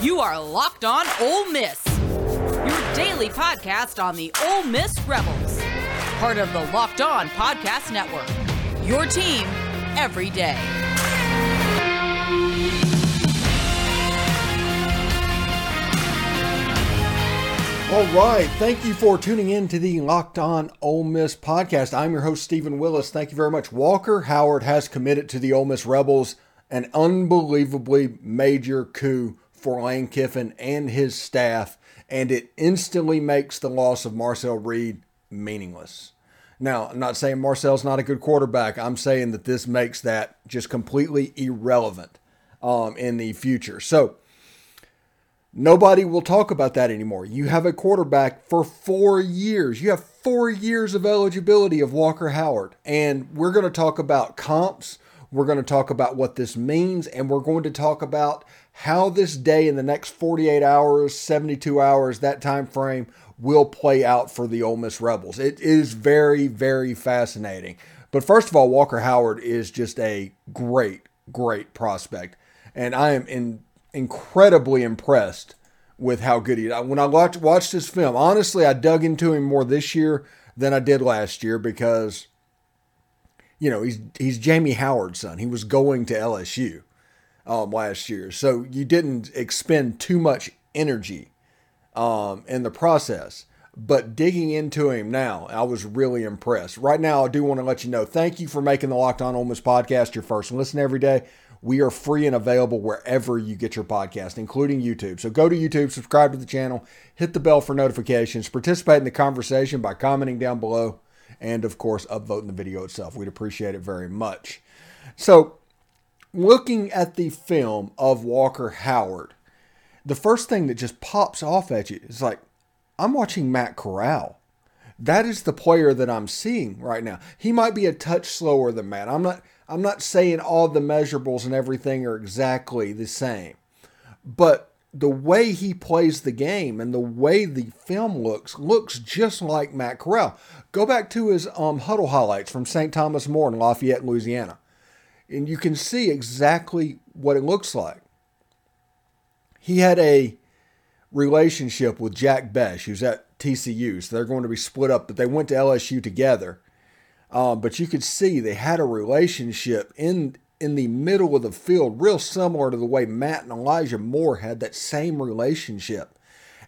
You are Locked On Ole Miss, your daily podcast on the Ole Miss Rebels, part of the Locked On Podcast Network. Your team every day. All right. Thank you for tuning in to the Locked On Ole Miss podcast. I'm your host, Stephen Willis. Thank you very much. Walker Howard has committed to the Ole Miss Rebels, an unbelievably major coup for Lane Kiffin and his staff, and it instantly makes the loss of Marcel Reed meaningless. Now, I'm not saying Marcel's not a good quarterback. I'm saying that this makes that just completely irrelevant um, in the future. So, nobody will talk about that anymore. You have a quarterback for four years. You have four years of eligibility of Walker Howard. And we're going to talk about comps. We're going to talk about what this means. And we're going to talk about how this day in the next 48 hours, 72 hours, that time frame will play out for the Ole Miss Rebels. It is very, very fascinating. But first of all, Walker Howard is just a great, great prospect. And I am in, incredibly impressed with how good he is. When I watched, watched his film, honestly, I dug into him more this year than I did last year because, you know, he's, he's Jamie Howard's son. He was going to LSU um, last year. So you didn't expend too much energy um, in the process. But digging into him now, I was really impressed. Right now, I do want to let you know thank you for making the Locked On Ole Miss podcast your first listen every day. We are free and available wherever you get your podcast, including YouTube. So go to YouTube, subscribe to the channel, hit the bell for notifications, participate in the conversation by commenting down below, and of course, upvoting the video itself. We'd appreciate it very much. So looking at the film of Walker Howard, the first thing that just pops off at you is like, I'm watching Matt Corral. That is the player that I'm seeing right now. He might be a touch slower than Matt. I'm not I'm not saying all the measurables and everything are exactly the same. But the way he plays the game and the way the film looks looks just like Matt Corral. Go back to his um, Hudl highlights from St. Thomas More in Lafayette, Louisiana and you can see exactly what it looks like. He had a relationship with Jack Bech, who's at TCU, so they're going to be split up, but they went to LSU together. Um, but you could see they had a relationship in in the middle of the field, real similar to the way Matt and Elijah Moore had that same relationship.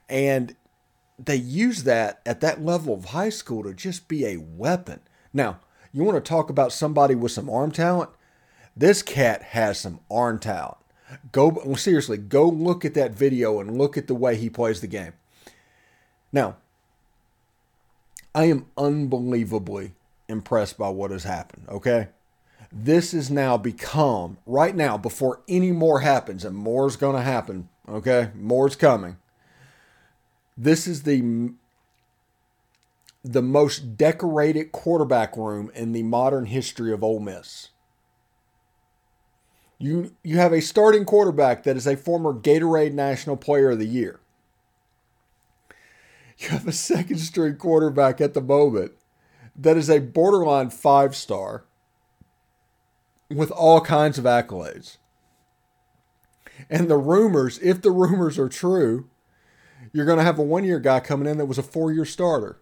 And they use that at that level of high school to just be a weapon. Now, you want to talk about somebody with some arm talent? This cat has some arm talent. Go seriously, go look at that video and look at the way he plays the game. Now, I am unbelievably impressed by what has happened, okay? This has now become, right now, before any more happens, and more's going to happen, okay? More's coming. This is the the most decorated quarterback room in the modern history of Ole Miss. You you have a starting quarterback that is a former Gatorade National Player of the Year. You have a second string quarterback at the moment that is a borderline five star with all kinds of accolades. And the rumors, if the rumors are true, you're going to have a one year guy coming in that was a four year starter.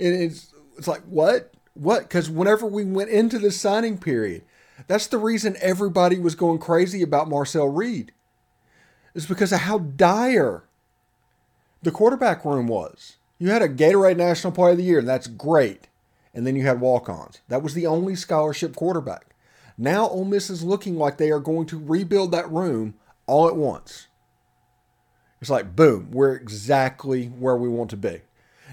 And it's, it's like, what? What? Because whenever we went into the signing period, that's the reason everybody was going crazy about Marcel Reed. Is because of how dire the quarterback room was. You had a Gatorade National Player of the Year, and that's great. And then you had walk-ons. That was the only scholarship quarterback. Now Ole Miss is looking like they are going to rebuild that room all at once. It's like boom, we're exactly where we want to be.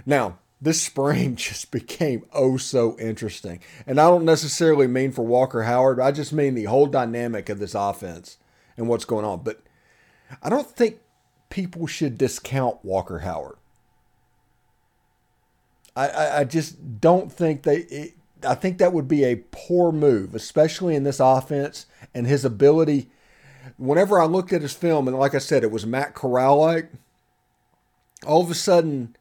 Now, this spring just became oh so interesting. And I don't necessarily mean for Walker Howard, I just mean the whole dynamic of this offense and what's going on. But I don't think people should discount Walker Howard. I, I, I just don't think they. It, I think that would be a poor move, especially in this offense and his ability. Whenever I looked at his film, and like I said, it was Matt Corral like, all of a sudden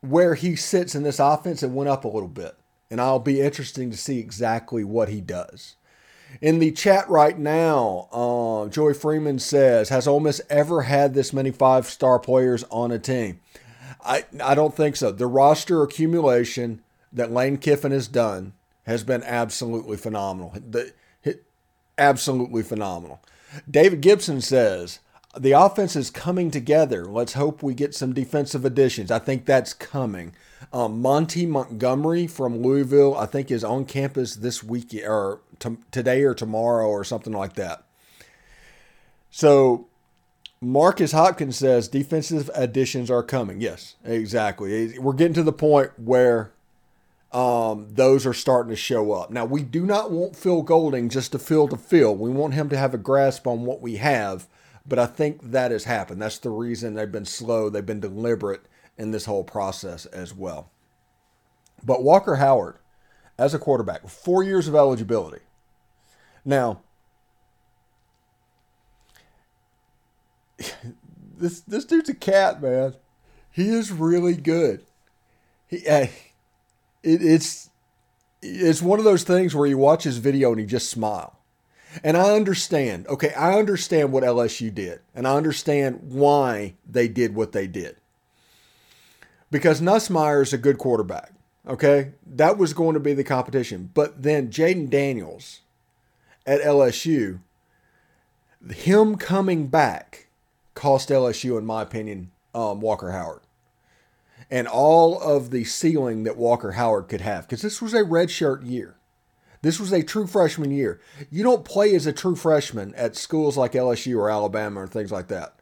where he sits in this offense, it went up a little bit. And I'll be interesting to see exactly what he does. In the chat right now, Um, Joey Freeman says, "Has Ole Miss ever had this many five-star players on a team?" I I don't think so. The roster accumulation that Lane Kiffin has done has been absolutely phenomenal. The, absolutely phenomenal. David Gibson says, the offense is coming together. Let's hope we get some defensive additions. I think that's coming. Um, Monty Montgomery from Louisville, I think, is on campus this week or t- today or tomorrow or something like that. So Marcus Hopkins says defensive additions are coming. Yes, exactly. We're getting to the point where um, those are starting to show up. Now, we do not want Phil Golding just to fill the field. We want him to have a grasp on what we have, but I think that has happened. That's the reason they've been slow, they've been deliberate in this whole process as well. But Walker Howard, as a quarterback, four years of eligibility. Now, this this dude's a cat, man. He is really good. He, uh, it, it's it's one of those things where you watch his video and you just smile. And I understand. Okay, I understand what LSU did, and I understand why they did what they did. Because Nussmeier is a good quarterback. Okay, that was going to be the competition. But then Jayden Daniels at LSU, him coming back cost LSU, in my opinion, um, Walker Howard and all of the ceiling that Walker Howard could have because this was a redshirt year. This was a true freshman year. You don't play as a true freshman at schools like LSU or Alabama or things like that.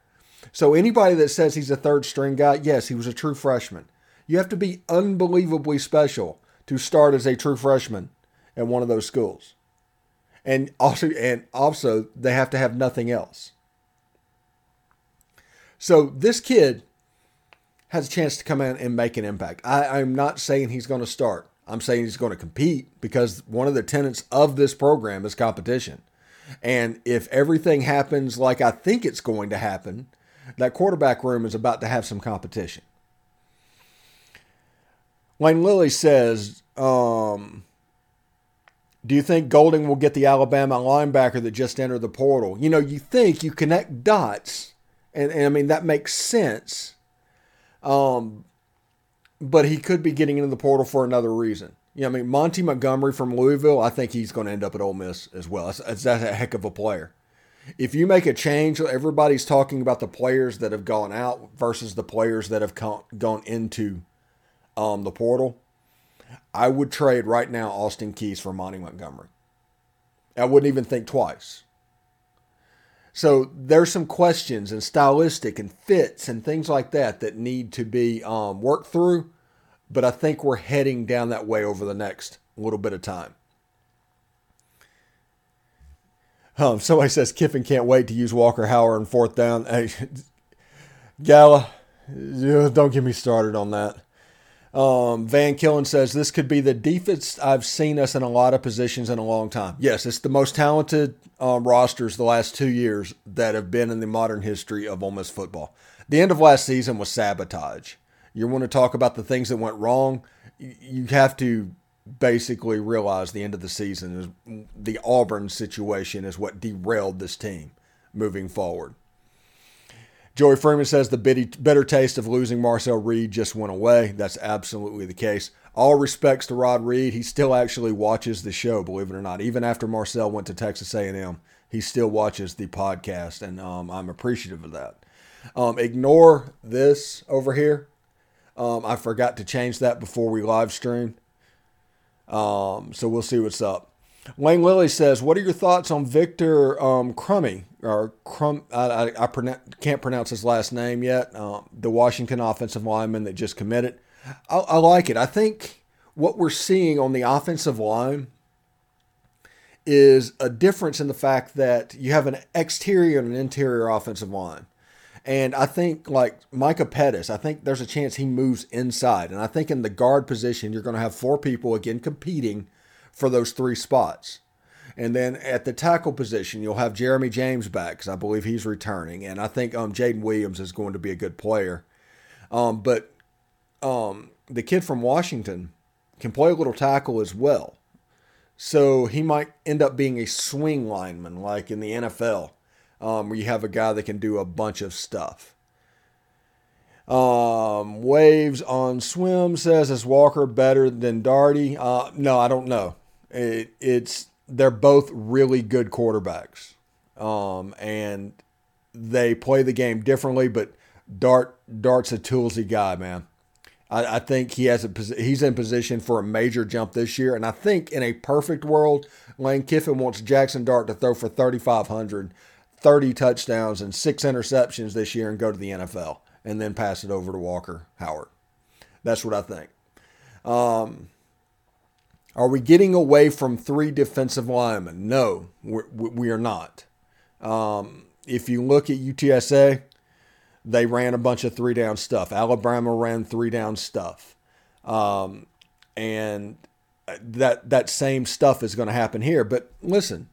So anybody that says he's a third string guy, yes, he was a true freshman. You have to be unbelievably special to start as a true freshman at one of those schools. And also and also they have to have nothing else. So this kid has a chance to come in and make an impact. I, I'm not saying he's going to start. I'm saying he's going to compete because one of the tenets of this program is competition. And if everything happens like I think it's going to happen, that quarterback room is about to have some competition. Wayne Lilly says, um, Do you think Golding will get the Alabama linebacker that just entered the portal? You know, you think you connect dots, and, and I mean, that makes sense um, but he could be getting into the portal for another reason. You know, I mean, Monty Montgomery from Louisville, I think he's going to end up at Ole Miss as well. That's, that's a heck of a player. If you make a change, everybody's talking about the players that have gone out versus the players that have gone into um, the portal. I would trade right now Austin Keys for Monty Montgomery. I wouldn't even think twice. So there's some questions and stylistic and fits and things like that that need to be um, worked through. But I think we're heading down that way over the next little bit of time. Um, somebody says Kiffin can't wait to use Walker Howard on fourth down. Hey, Gala, don't get me started on that. Um, Van Killen says this could be the deepest I've seen us in a lot of positions in a long time. Yes, it's the most talented um, rosters the last two years that have been in the modern history of Ole Miss football. The end of last season was sabotage. You want to talk about the things that went wrong? You have to basically realize the end of the season is the Auburn situation is what derailed this team moving forward. Joey Freeman says the bitter taste of losing Marcel Reed just went away. That's absolutely the case. All respects to Rod Reed. He still actually watches the show, believe it or not. Even after Marcel went to Texas A&M, he still watches the podcast, and um, I'm appreciative of that. Um, ignore this over here. Um, I forgot to change that before we live stream. Um, so we'll see what's up. Wayne Lilly says, "What are your thoughts on Victor um, Crummy or Crum? I, I, I can't pronounce his last name yet. Uh, the Washington offensive lineman that just committed. I, I like it. I think what we're seeing on the offensive line is a difference in the fact that you have an exterior and an interior offensive line. And I think like Micah Pettus, I think there's a chance he moves inside. And I think in the guard position, you're going to have four people again competing for those three spots. And then at the tackle position, you'll have Jeremy James back because I believe he's returning, and I think um, Jaden Williams is going to be a good player. Um, but um, the kid from Washington can play a little tackle as well, so he might end up being a swing lineman like in the NFL. um, where you have a guy that can do a bunch of stuff. Um, Waves on swim says is Walker better than Darty? Uh, no, I don't know. It, it's they're both really good quarterbacks, um, and they play the game differently. But Dart Dart's a toolsy guy, man. I, I think he has a he's in position for a major jump this year, and I think in a perfect world, Lane Kiffin wants Jackson Dart to throw for 3,500, 30 touchdowns, and six interceptions this year, and go to the NFL and then pass it over to Walker Howard. That's what I think. Um, are we getting away from three defensive linemen? No, we're, we are not. Um, if you look at UTSA, they ran a bunch of three down stuff. Alabama ran three down stuff. Um, and that that same stuff is going to happen here. But listen,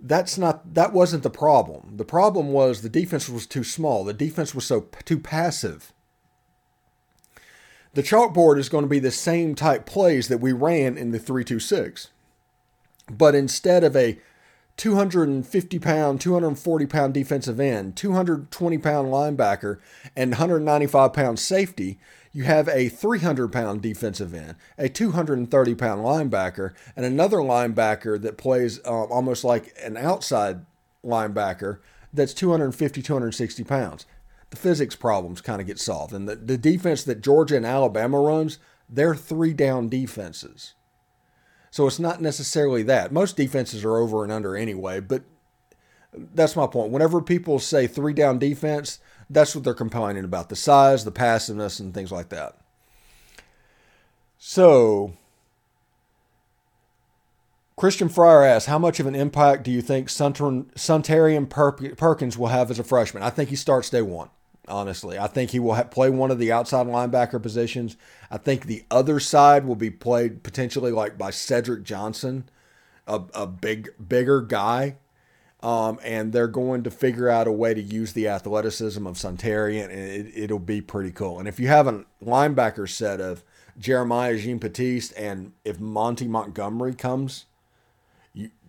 that's not that wasn't the problem. The problem was the defense was too small. The defense was so too passive. The chalkboard is going to be the same type plays that we ran in the 326. But instead of a 250 pound, 240 pound defensive end, 220 pound linebacker, and 195 pound safety, you have a 300 pound defensive end, a 230 pound linebacker, and another linebacker that plays uh, almost like an outside linebacker that's 250, 260 pounds. The physics problems kind of get solved. And the, the defense that Georgia and Alabama runs, they're three down defenses. So it's not necessarily that. Most defenses are over and under anyway, but that's my point. Whenever people say three down defense, that's what they're complaining about the size, the passiveness, and things like that. So, Christian Fryer asks, How much of an impact do you think Suntarine Perkins will have as a freshman? I think he starts day one, honestly. I think he will have, play one of the outside linebacker positions. I think the other side will be played potentially like by Cedric Johnson, a, a big, bigger guy um, and they're going to figure out a way to use the athleticism of Suntarine, and it, will be pretty cool. And if you have a linebacker set of Jeremiah Jean Baptiste, and if Monty Montgomery comes,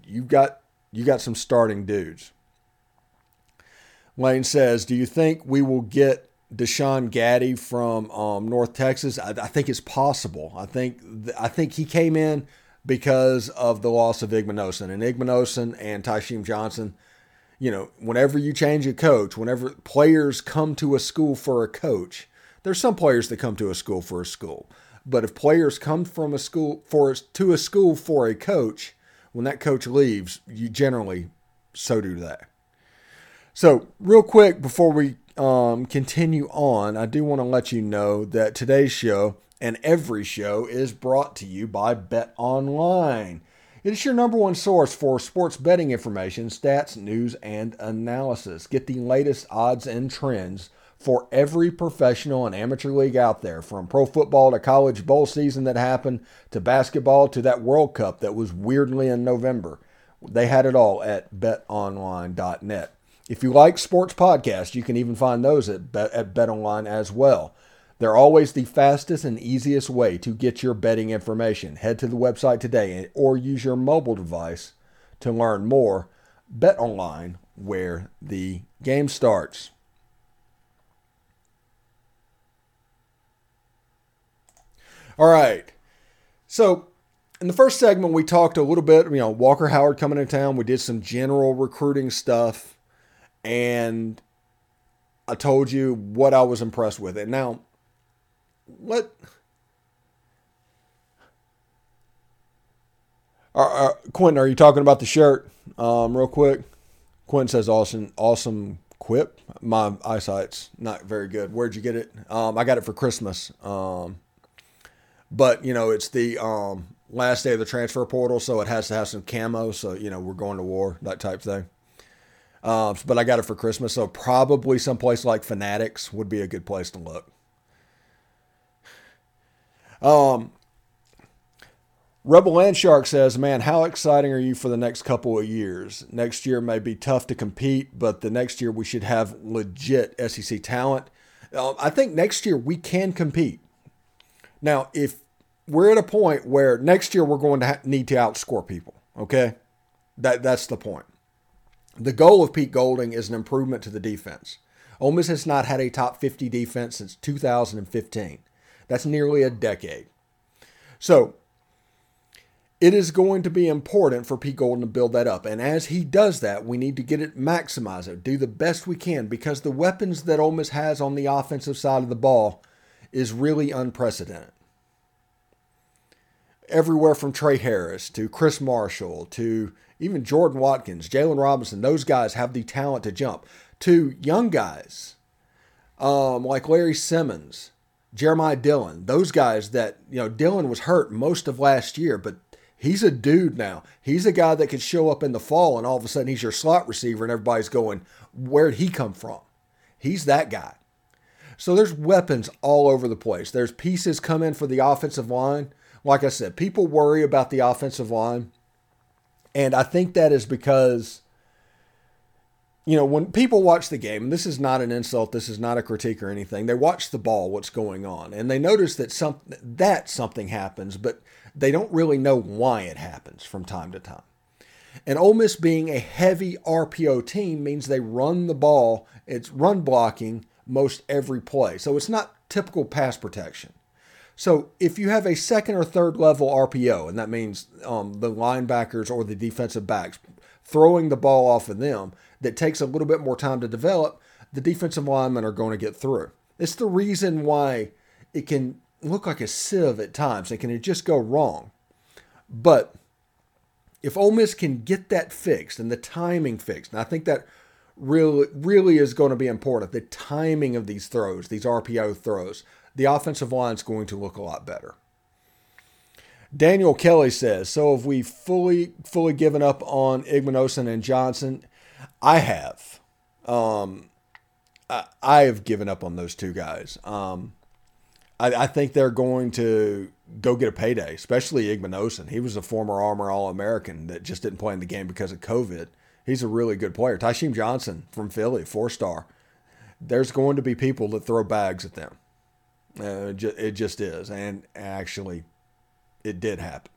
you you've got you got some starting dudes. Lane says, "Do you think we will get Deshaun Gaddy from um, North Texas? I, I, think it's possible. I think I think he came in." because of the loss of Igbinosun. And Igbinosun and Tysheem Johnson, you know, whenever you change a coach, whenever players come to a school for a coach, there's some players that come to a school for a school. But if players come from a school for to a school for a coach, when that coach leaves, you generally so do that. So, real quick before we um, continue on, I do want to let you know that today's show and every show is brought to you by Bet Online. It is your number one source for sports betting information, stats, news, and analysis. Get the latest odds and trends for every professional and amateur league out there, from pro football to college bowl season that happened, to basketball to that World Cup that was weirdly in November. They had it all at betonline.net. If you like sports podcasts, you can even find those at, Bet, at BetOnline as well. They're always the fastest and easiest way to get your betting information. Head to the website today or use your mobile device to learn more. Bet online where the game starts. All right. So, in the first segment, we talked a little bit, you know, Walker Howard coming to town. We did some general recruiting stuff, and I told you what I was impressed with. And now, what? Uh, Quentin, are you talking about the shirt? Um, real quick. Quentin says awesome, awesome quip. My eyesight's not very good. Where'd you get it? Um, I got it for Christmas. Um, but you know, it's the um, last day of the transfer portal, so it has to have some camo. So you know, we're going to war, that type thing. Um, but I got it for Christmas, so probably someplace like Fanatics would be a good place to look. Um, Rebel Land Shark says, Man, how exciting are you for the next couple of years? Next year may be tough to compete, but the next year we should have legit SEC talent. Uh, I think next year we can compete. Now, if we're at a point where next year we're going to ha- need to outscore people, okay? That, that's the point. The goal of Pete Golding is an improvement to the defense. Ole Miss has not had a top 50 defense since 2015. That's nearly a decade. So, it is going to be important for Pete Golding to build that up. And as he does that, we need to get it, maximize it, do the best we can because the weapons that Ole Miss has on the offensive side of the ball is really unprecedented. Everywhere from Tre Harris to Chris Marshall to even Jordan Watkins, Jalen Robinson, those guys have the talent to jump. To young guys um, like Larry Simmons, Jeremiah Dillon, those guys that, you know, Dillon was hurt most of last year, but he's a dude now. He's a guy that could show up in the fall and all of a sudden he's your slot receiver and everybody's going, where'd he come from? He's that guy. So there's weapons all over the place. There's pieces come in for the offensive line. Like I said, people worry about the offensive line. And I think that is because, you know, when people watch the game, this is not an insult, this is not a critique or anything, they watch the ball, what's going on, and they notice that some that something happens, but they don't really know why it happens from time to time. And Ole Miss being a heavy RPO team means they run the ball, it's run blocking most every play. So it's not typical pass protection. So if you have a second or third level RPO, and that means um, the linebackers or the defensive backs throwing the ball off of them, that takes a little bit more time to develop, the defensive linemen are going to get through. It's the reason why it can look like a sieve at times. It can just go wrong. But if Ole Miss can get that fixed and the timing fixed, and I think that really really is going to be important. The timing of these throws, these RPO throws, the offensive line is going to look a lot better. Daniel Kelly says, "So have we fully fully given up on Igbinosun and Johnson? I have. Um, I, I, have given up on those two guys. Um, I, I, think they're going to go get a payday, especially Igbinosun. He was a former Armor All American that just didn't play in the game because of COVID. He's a really good player. Tysheem Johnson from Philly, four star. There's going to be people that throw bags at them. Uh, it just is. And actually, it did happen.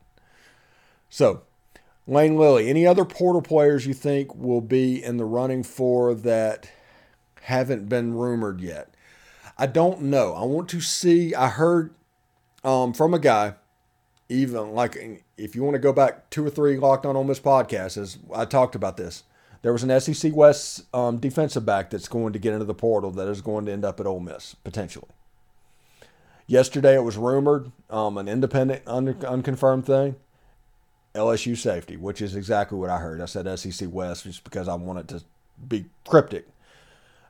So, Lane Lilly, any other portal players you think will be in the running for that haven't been rumored yet? I don't know. I want to see. I heard um, from a guy, even like if you want to go back two or three Locked On Ole Miss podcasts, as I talked about this, there was an SEC West um, defensive back that's going to get into the portal that is going to end up at Ole Miss potentially. Yesterday it was rumored, um, an independent, un- unconfirmed thing, LSU safety, which is exactly what I heard. I said SEC West just because I wanted to be cryptic.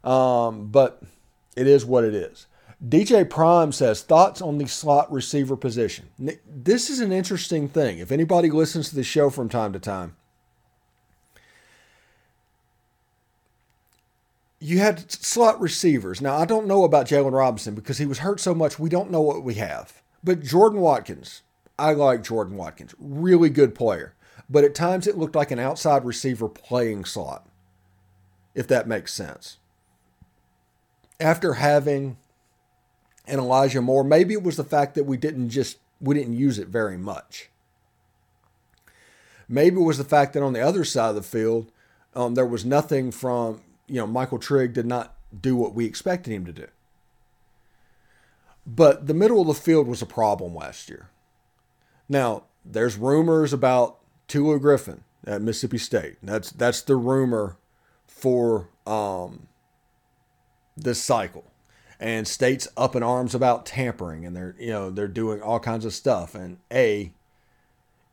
Um, but it is what it is. DJ Prime says thoughts on the slot receiver position. This is an interesting thing. If anybody listens to the show from time to time, you had slot receivers. Now, I don't know about Jalen Robinson because he was hurt so much, we don't know what we have. But Jordan Watkins, I like Jordan Watkins. Really good player. But at times it looked like an outside receiver playing slot, if that makes sense. After having an Elijah Moore, maybe it was the fact that we didn't just we didn't use it very much. Maybe it was the fact that on the other side of the field, um, there was nothing from you know, Michael Trigg did not do what we expected him to do. But the middle of the field was a problem last year. Now, there's rumors about Tulu Griffin at Mississippi State. That's that's the rumor for um, this cycle. And states up in arms about tampering and they're you know, they're doing all kinds of stuff. And A,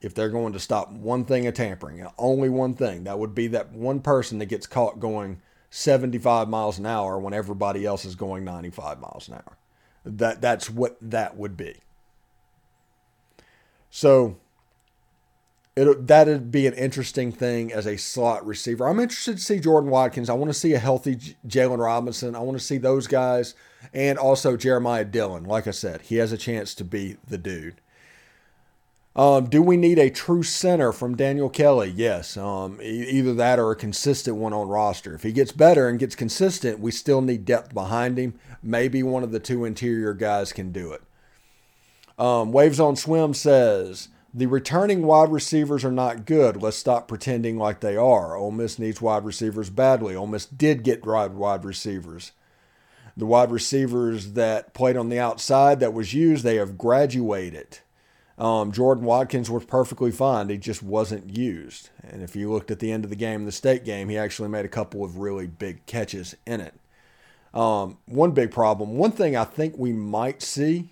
if they're going to stop one thing of tampering, only one thing, that would be that one person that gets caught going 75 miles an hour when everybody else is going 95 miles an hour. That that's what that would be. So it that'd be an interesting thing as a slot receiver. I'm interested to see Jordan Watkins. I want to see a healthy Jalen Robinson. I want to see those guys and also Jeremiah Dillon. Like I said, he has a chance to be the dude. Um, do we need a true center from Daniel Kelly? Yes. Um, e- either that or a consistent one on roster. If he gets better and gets consistent, we still need depth behind him. Maybe one of the two interior guys can do it. Um, Waves on Swim says The returning wide receivers are not good. Let's stop pretending like they are. Ole Miss needs wide receivers badly. Ole Miss did get wide receivers. The wide receivers that played on the outside that was used, they have graduated. Um, Jordan Watkins was perfectly fine. He just wasn't used. And if you looked at the end of the game, the state game, he actually made a couple of really big catches in it. Um, one big problem, one thing I think we might see,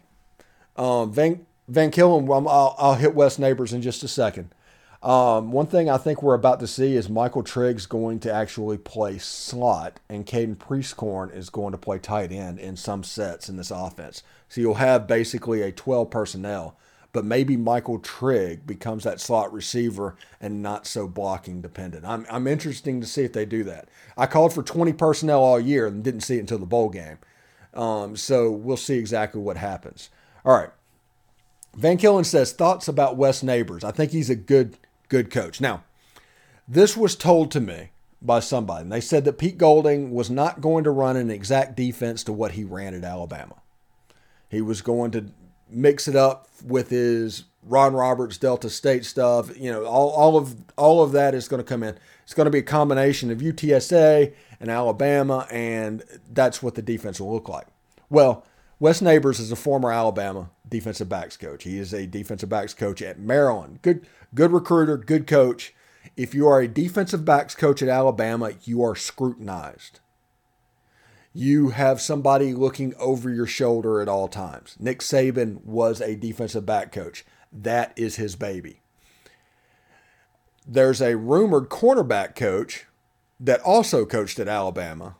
um, Van, Van Killen, I'll, I'll, hit Wes Neighbors in just a second. Um, one thing I think we're about to see is Michael Triggs going to actually play slot, and Caden Prieskorn is going to play tight end in some sets in this offense. So you'll have basically a 12 personnel but maybe Michael Trigg becomes that slot receiver and not so blocking dependent. I'm, I'm interesting to see if they do that. I called for 20 personnel all year and didn't see it until the bowl game. Um, so we'll see exactly what happens. All right. Van Killen says thoughts about Wes Neighbors. I think he's a good good coach. Now, this was told to me by somebody, and they said that Pete Golding was not going to run an exact defense to what he ran at Alabama. He was going to mix it up with his Ron Roberts Delta State stuff. You know, all, all of all of that is going to come in. It's going to be a combination of UTSA and Alabama, and that's what the defense will look like. Well, Wes Neighbors is a former Alabama defensive backs coach. He is a defensive backs coach at Maryland. Good, good recruiter, good coach. If you are a defensive backs coach at Alabama, you are scrutinized you have somebody looking over your shoulder at all times. Nick Saban was a defensive back coach. That is his baby. There's a rumored cornerback coach that also coached at Alabama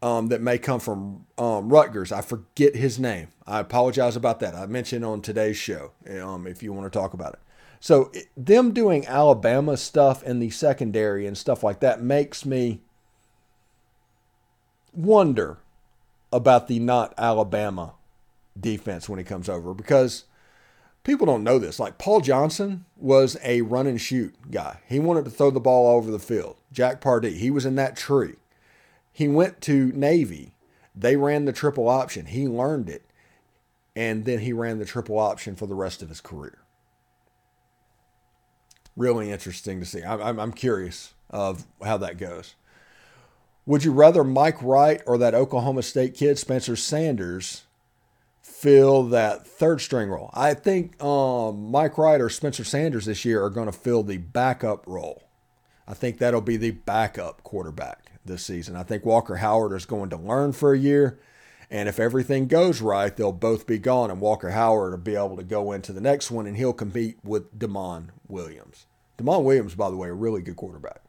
um, that may come from um, Rutgers. I forget his name. I apologize about that. I mentioned on today's show um, if you want to talk about it. So, them doing Alabama stuff in the secondary and stuff like that makes me wonder about the not Alabama defense when he comes over because people don't know this. Like Paul Johnson was a run and shoot guy. He wanted to throw the ball all over the field. Jack Pardee, he was in that tree. He went to Navy. They ran the triple option. He learned it. And then he ran the triple option for the rest of his career. Really interesting to see. I'm, I'm curious of how that goes. Would you rather Mike Wright or that Oklahoma State kid, Spencer Sanders, fill that third string role? I think um, Mike Wright or Spencer Sanders this year are going to fill the backup role. I think that'll be the backup quarterback this season. I think Walker Howard is going to learn for a year. And if everything goes right, they'll both be gone, and Walker Howard will be able to go into the next one, and he'll compete with Demond Williams. Demond Williams, by the way, a really good quarterback.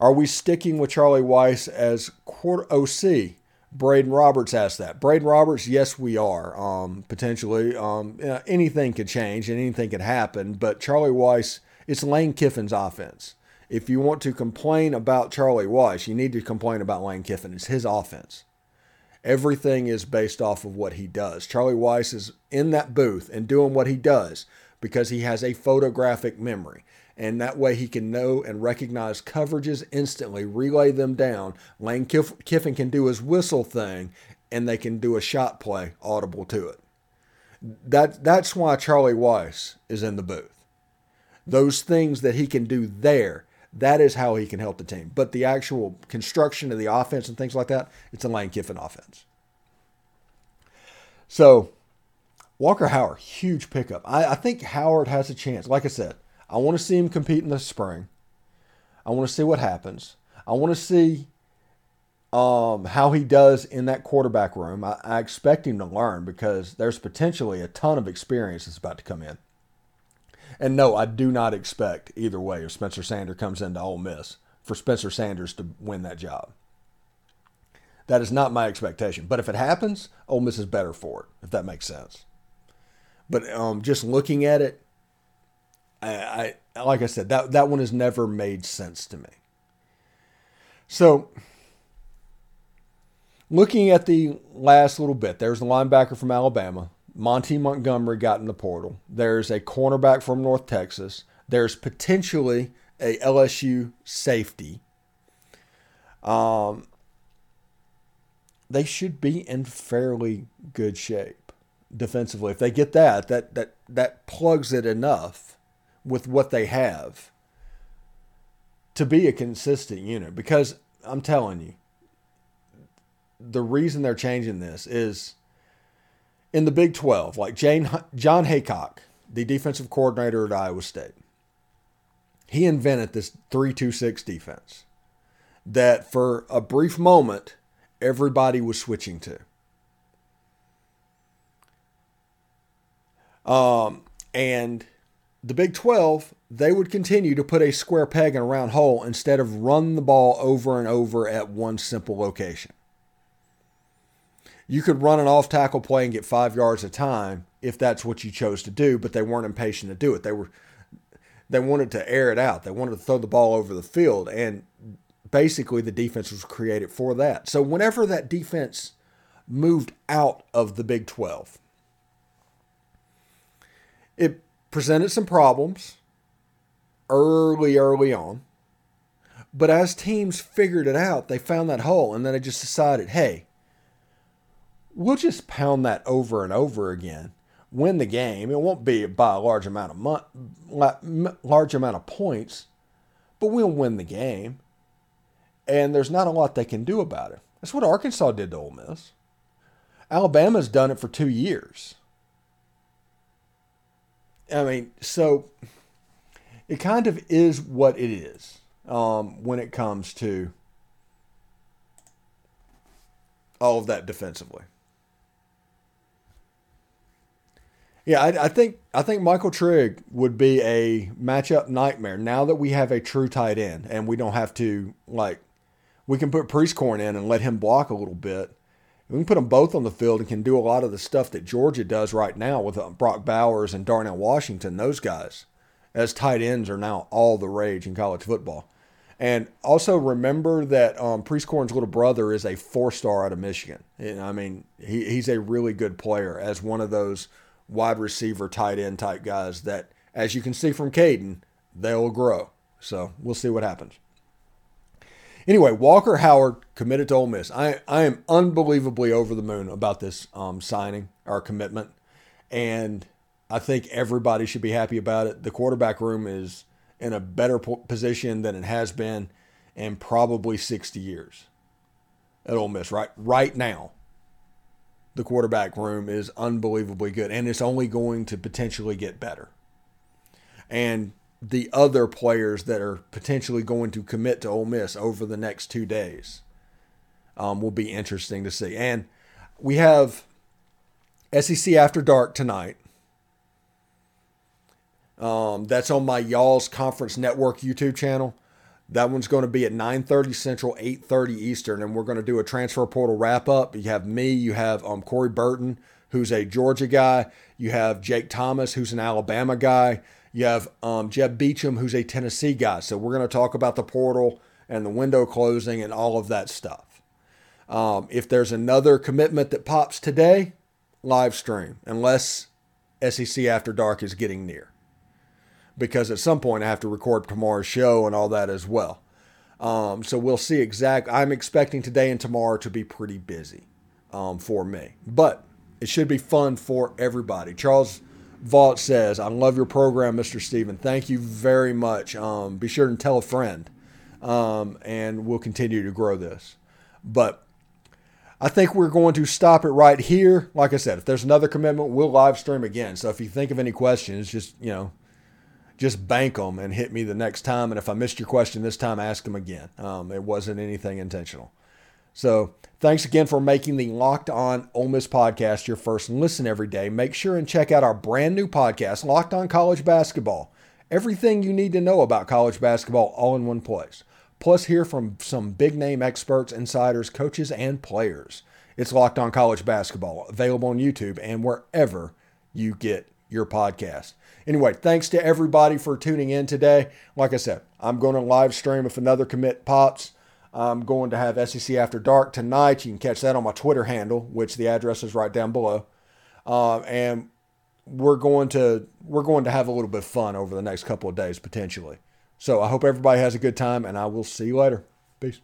Are we sticking with Charlie Weis as quarter OC? Braden Roberts asked that. Braden Roberts, yes, we are. Um, potentially, um, anything could change and anything could happen. But Charlie Weis, it's Lane Kiffin's offense. If you want to complain about Charlie Weis, you need to complain about Lane Kiffin. It's his offense. Everything is based off of what he does. Charlie Weis is in that booth and doing what he does because he has a photographic memory and that way he can know and recognize coverages instantly, relay them down. Lane Kiffin can do his whistle thing, and they can do a shot play audible to it. That that's why Charlie Weis is in the booth. Those things that he can do there, that is how he can help the team. But the actual construction of the offense and things like that, it's a Lane Kiffin offense. So Walker Howard, huge pickup. I, I think Howard has a chance. Like I said, I want to see him compete in the spring. I want to see what happens. I want to see um, how he does in that quarterback room. I, I, expect him to learn because there's potentially a ton of experience that's about to come in. And no, I do not expect either way if Spencer Sanders comes into Ole Miss for Spencer Sanders to win that job. That is not my expectation. But if it happens, Ole Miss is better for it, if that makes sense. But um, just looking at it, I, I like I said that that one has never made sense to me. So looking at the last little bit, there's the linebacker from Alabama. Monty Montgomery got in the portal. There's a cornerback from North Texas. There's potentially a LSU safety. Um, they should be in fairly good shape. defensively. If they get that, that that that plugs it enough with what they have to be a consistent unit. Because I'm telling you, the reason they're changing this is in the Big 12, like Jane, Jon Heacock, the defensive coordinator at Iowa State, he invented this 326 defense that for a brief moment everybody was switching to. Um, and the Big 12, they would continue to put a square peg in a round hole instead of run the ball over and over at one simple location. You could run an off tackle play and get five yards a time if that's what you chose to do, but they weren't impatient to do it. They were they wanted to air it out. They wanted to throw the ball over the field. And basically the defense was created for that. So whenever that defense moved out of the Big 12, it presented some problems early, early on. But as teams figured it out, they found that hole and then they just decided, hey, we'll just pound that over and over again, win the game. It won't be by a large amount of mo- large amount of points, but we'll win the game. And there's not a lot they can do about it. That's what Arkansas did to Ole Miss. Alabama's done it for two years. I mean, so it kind of is what it is um, when it comes to all of that defensively. Yeah, I, I, think I think Michael Trigg would be a matchup nightmare now that we have a true tight end and we don't have to like we can put Prieskorn in and let him block a little bit. We can put them both on the field and can do a lot of the stuff that Georgia does right now with uh, Brock Bowers and Darnell Washington. Those guys, as tight ends, are now all the rage in college football. And also remember that um, Prieskorn's little brother is a four-star out of Michigan. And, I mean, he, he's a really good player as one of those wide receiver, tight end type guys that, as you can see from Caden, they'll grow. So we'll see what happens. Anyway, Walker Howard committed to Ole Miss. I, I am unbelievably over the moon about this um, signing or commitment. And I think everybody should be happy about it. The quarterback room is in a better position than it has been in probably 60 years at Ole Miss right right now. The quarterback room is unbelievably good and it's only going to potentially get better. And the other players that are potentially going to commit to Ole Miss over the next two days um, will be interesting to see. And we have SEC After Dark tonight. Um, that's on my Y'all's Conference Network YouTube channel. That one's going to be at 9:30 Central, 8:30 Eastern, and we're going to do a transfer portal wrap up. You have me, you have um, Corey Burton, who's a Georgia guy, you have Jake Thomas, who's an Alabama guy, you have um, Jeb Beecham, who's a Tennessee guy. So we're going to talk about the portal and the window closing and all of that stuff. Um, if there's another commitment that pops today, live stream, unless SEC After Dark is getting near. Because at some point I have to record tomorrow's show and all that as well. Um, so we'll see exact. I'm expecting today and tomorrow to be pretty busy um, for me, but it should be fun for everybody. Charles Vaught says, I love your program, Mr. Steven. Thank you very much. Um, be sure to tell a friend, um, and we'll continue to grow this. But I think we're going to stop it right here. Like I said, if there's another commitment, we'll live stream again. So if you think of any questions, just, you know, just bank them and hit me the next time. And if I missed your question this time, ask them again. Um, it wasn't anything intentional. So thanks again for making the Locked On Ole Miss podcast your first listen every day. Make sure and check out our brand new podcast, Locked On College Basketball. Everything you need to know about college basketball all in one place. Plus, hear from some big name experts, insiders, coaches, and players. It's Locked On College Basketball, available on YouTube and wherever you get your podcast. Anyway, thanks to everybody for tuning in today. Like I said, I'm going to live stream if another commit pops. I'm going to have SEC After Dark tonight. You can catch that on my Twitter handle, which the address is right down below. Uh, and we're going to we're going to have a little bit of fun over the next couple of days potentially. So I hope everybody has a good time, and I will see you later. Peace.